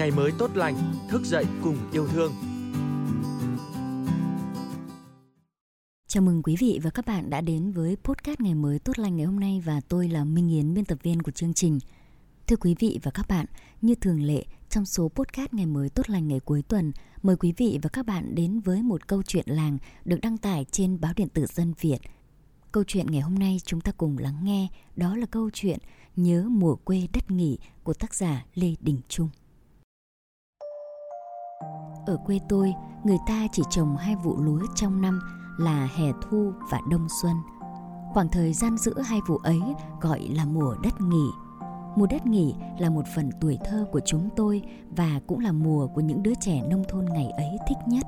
ngày mới tốt lành, thức dậy cùng yêu thương. Chào mừng quý vị và các bạn đã đến với podcast ngày mới tốt lành ngày hôm nay và tôi là Minh Yến, biên tập viên của chương trình. Thưa quý vị và các bạn, như thường lệ, trong số podcast ngày mới tốt lành ngày cuối tuần, mời quý vị và các bạn đến với một câu chuyện làng được đăng tải trên báo điện tử Dân Việt. Câu chuyện ngày hôm nay chúng ta cùng lắng nghe đó là câu chuyện Nhớ mùa quê đất nghỉ của tác giả Lê Đình Trung. Ở quê tôi, người ta chỉ trồng hai vụ lúa trong năm là hè thu và đông xuân. Khoảng thời gian giữa hai vụ ấy gọi là mùa đất nghỉ. Mùa đất nghỉ là một phần tuổi thơ của chúng tôi và cũng là mùa của những đứa trẻ nông thôn ngày ấy thích nhất.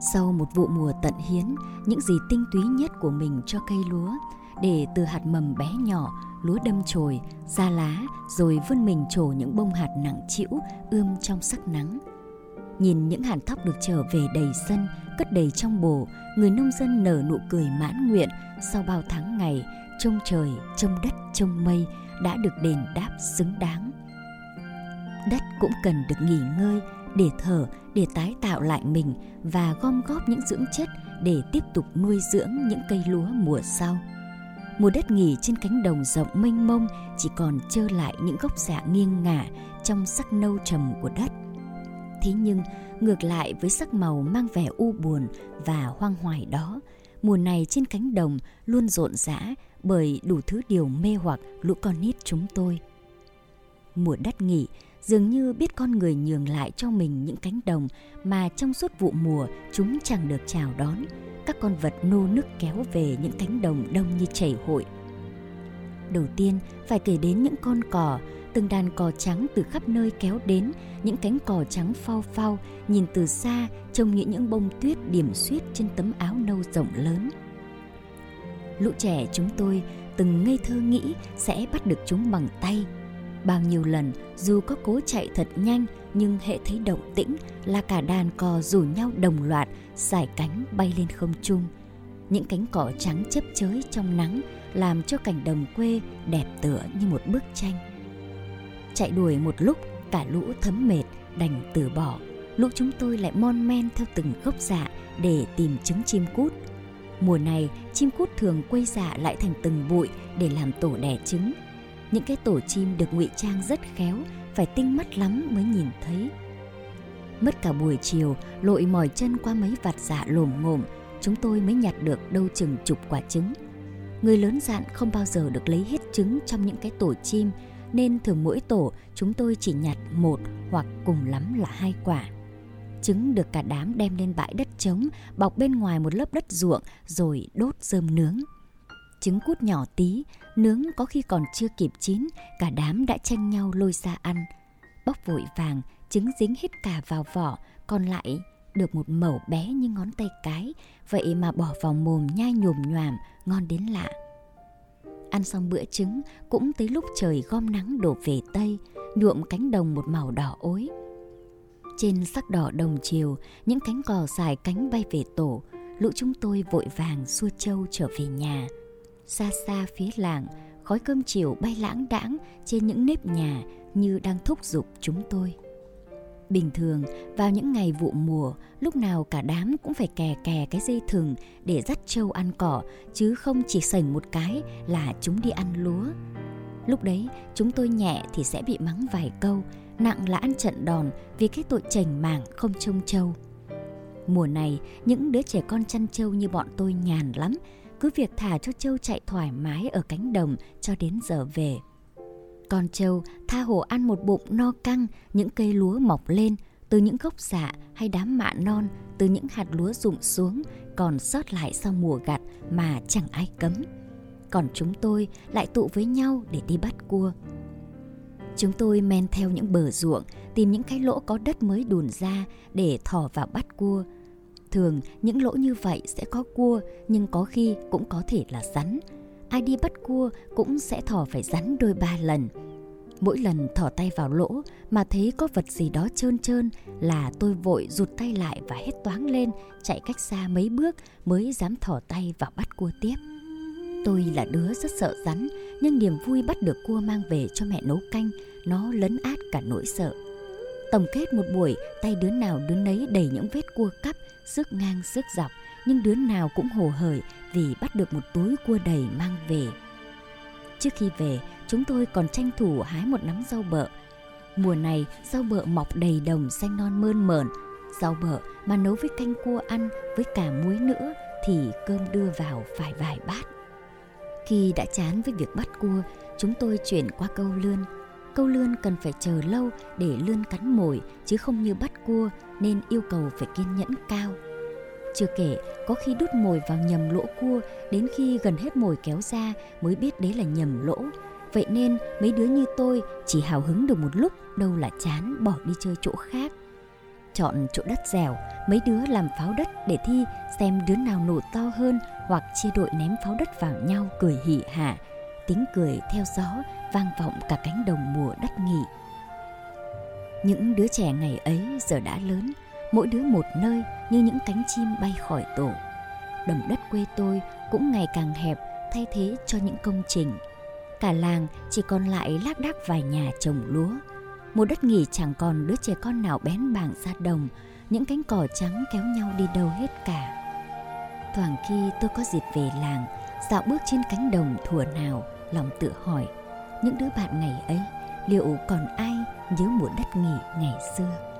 Sau một vụ mùa tận hiến, những gì tinh túy nhất của mình cho cây lúa, để từ hạt mầm bé nhỏ, lúa đâm chồi, ra lá, rồi vươn mình trổ những bông hạt nặng trĩu ươm trong sắc nắng. Nhìn những hàn thóc được trở về đầy sân, cất đầy trong bồ, người nông dân nở nụ cười mãn nguyện sau bao tháng ngày trông trời, trông đất, trông mây đã được đền đáp xứng đáng. Đất cũng cần được nghỉ ngơi, để thở, để tái tạo lại mình và gom góp những dưỡng chất để tiếp tục nuôi dưỡng những cây lúa mùa sau. Mùa đất nghỉ trên cánh đồng rộng mênh mông chỉ còn trơ lại những gốc rạ nghiêng ngả trong sắc nâu trầm của đất. Thế nhưng, ngược lại với sắc màu mang vẻ u buồn và hoang hoài đó, mùa này trên cánh đồng luôn rộn rã bởi đủ thứ điều mê hoặc lũ con nít chúng tôi. Mùa đất nghỉ dường như biết con người nhường lại cho mình những cánh đồng mà trong suốt vụ mùa chúng chẳng được chào đón. Các con vật nô nức kéo về những cánh đồng đông như chảy hội. Đầu tiên phải kể đến những con cò, từng đàn cò trắng từ khắp nơi kéo đến, những cánh cò trắng phao phao, nhìn từ xa trông như những bông tuyết điểm xuyết trên tấm áo nâu rộng lớn. Lũ trẻ chúng tôi từng ngây thơ nghĩ sẽ bắt được chúng bằng tay, Bao nhiêu lần dù có cố chạy thật nhanh nhưng hệ thấy động tĩnh là cả đàn cò rủ nhau đồng loạt giải cánh bay lên không trung. Những cánh cỏ trắng chấp chới trong nắng làm cho cảnh đồng quê đẹp tựa như một bức tranh. Chạy đuổi một lúc cả lũ thấm mệt đành từ bỏ. Lũ chúng tôi lại mon men theo từng gốc dạ để tìm trứng chim cút. Mùa này, chim cút thường quây dạ lại thành từng bụi để làm tổ đẻ trứng những cái tổ chim được ngụy trang rất khéo phải tinh mắt lắm mới nhìn thấy mất cả buổi chiều lội mỏi chân qua mấy vạt dạ lồm ngồm chúng tôi mới nhặt được đâu chừng chục quả trứng người lớn dặn không bao giờ được lấy hết trứng trong những cái tổ chim nên thường mỗi tổ chúng tôi chỉ nhặt một hoặc cùng lắm là hai quả trứng được cả đám đem lên bãi đất trống bọc bên ngoài một lớp đất ruộng rồi đốt rơm nướng trứng cút nhỏ tí, nướng có khi còn chưa kịp chín, cả đám đã tranh nhau lôi ra ăn. Bóc vội vàng, trứng dính hết cả vào vỏ, còn lại được một mẩu bé như ngón tay cái, vậy mà bỏ vào mồm nhai nhồm nhòm, ngon đến lạ. Ăn xong bữa trứng, cũng tới lúc trời gom nắng đổ về Tây, nhuộm cánh đồng một màu đỏ ối. Trên sắc đỏ đồng chiều, những cánh cò dài cánh bay về tổ, lũ chúng tôi vội vàng xua trâu trở về nhà xa xa phía làng khói cơm chiều bay lãng đãng trên những nếp nhà như đang thúc giục chúng tôi bình thường vào những ngày vụ mùa, lúc nào cả đám cũng phải kè kè cái dây thừng để dắt trâu ăn cỏ, chứ không chỉ sành một cái là chúng đi ăn lúa lúc đấy, chúng tôi nhẹ thì sẽ bị mắng vài câu, nặng là ăn trận đòn vì cái tội chảnh mảng không trông trâu mùa này, những đứa trẻ con chăn trâu như bọn tôi nhàn lắm, cứ việc thả cho trâu chạy thoải mái ở cánh đồng cho đến giờ về. Con trâu tha hồ ăn một bụng no căng những cây lúa mọc lên từ những gốc dạ hay đám mạ non từ những hạt lúa rụng xuống còn sót lại sau mùa gặt mà chẳng ai cấm. Còn chúng tôi lại tụ với nhau để đi bắt cua. Chúng tôi men theo những bờ ruộng, tìm những cái lỗ có đất mới đùn ra để thò vào bắt cua – Thường những lỗ như vậy sẽ có cua nhưng có khi cũng có thể là rắn. Ai đi bắt cua cũng sẽ thò phải rắn đôi ba lần. Mỗi lần thỏ tay vào lỗ mà thấy có vật gì đó trơn trơn là tôi vội rụt tay lại và hét toáng lên chạy cách xa mấy bước mới dám thỏ tay vào bắt cua tiếp. Tôi là đứa rất sợ rắn nhưng niềm vui bắt được cua mang về cho mẹ nấu canh nó lấn át cả nỗi sợ. Tổng kết một buổi, tay đứa nào đứa nấy đầy những vết cua cắp, xước ngang xước dọc, nhưng đứa nào cũng hồ hởi vì bắt được một túi cua đầy mang về. Trước khi về, chúng tôi còn tranh thủ hái một nắm rau bợ. Mùa này, rau bợ mọc đầy đồng xanh non mơn mởn. Rau bợ mà nấu với canh cua ăn với cả muối nữa thì cơm đưa vào phải vài bát. Khi đã chán với việc bắt cua, chúng tôi chuyển qua câu lươn. Câu lươn cần phải chờ lâu để lươn cắn mồi chứ không như bắt cua nên yêu cầu phải kiên nhẫn cao. Chưa kể, có khi đút mồi vào nhầm lỗ cua, đến khi gần hết mồi kéo ra mới biết đấy là nhầm lỗ. Vậy nên mấy đứa như tôi chỉ hào hứng được một lúc, đâu là chán bỏ đi chơi chỗ khác. Chọn chỗ đất dẻo, mấy đứa làm pháo đất để thi xem đứa nào nổ to hơn hoặc chia đội ném pháo đất vào nhau cười hỉ hả. Tiếng cười theo gió vang vọng cả cánh đồng mùa đất nghỉ. Những đứa trẻ ngày ấy giờ đã lớn, mỗi đứa một nơi như những cánh chim bay khỏi tổ. Đồng đất quê tôi cũng ngày càng hẹp thay thế cho những công trình. Cả làng chỉ còn lại lác đác vài nhà trồng lúa. Mùa đất nghỉ chẳng còn đứa trẻ con nào bén bảng ra đồng, những cánh cỏ trắng kéo nhau đi đâu hết cả. Thoảng khi tôi có dịp về làng, dạo bước trên cánh đồng thủa nào, lòng tự hỏi, những đứa bạn ngày ấy liệu còn ai nhớ mùa đất nghỉ ngày xưa?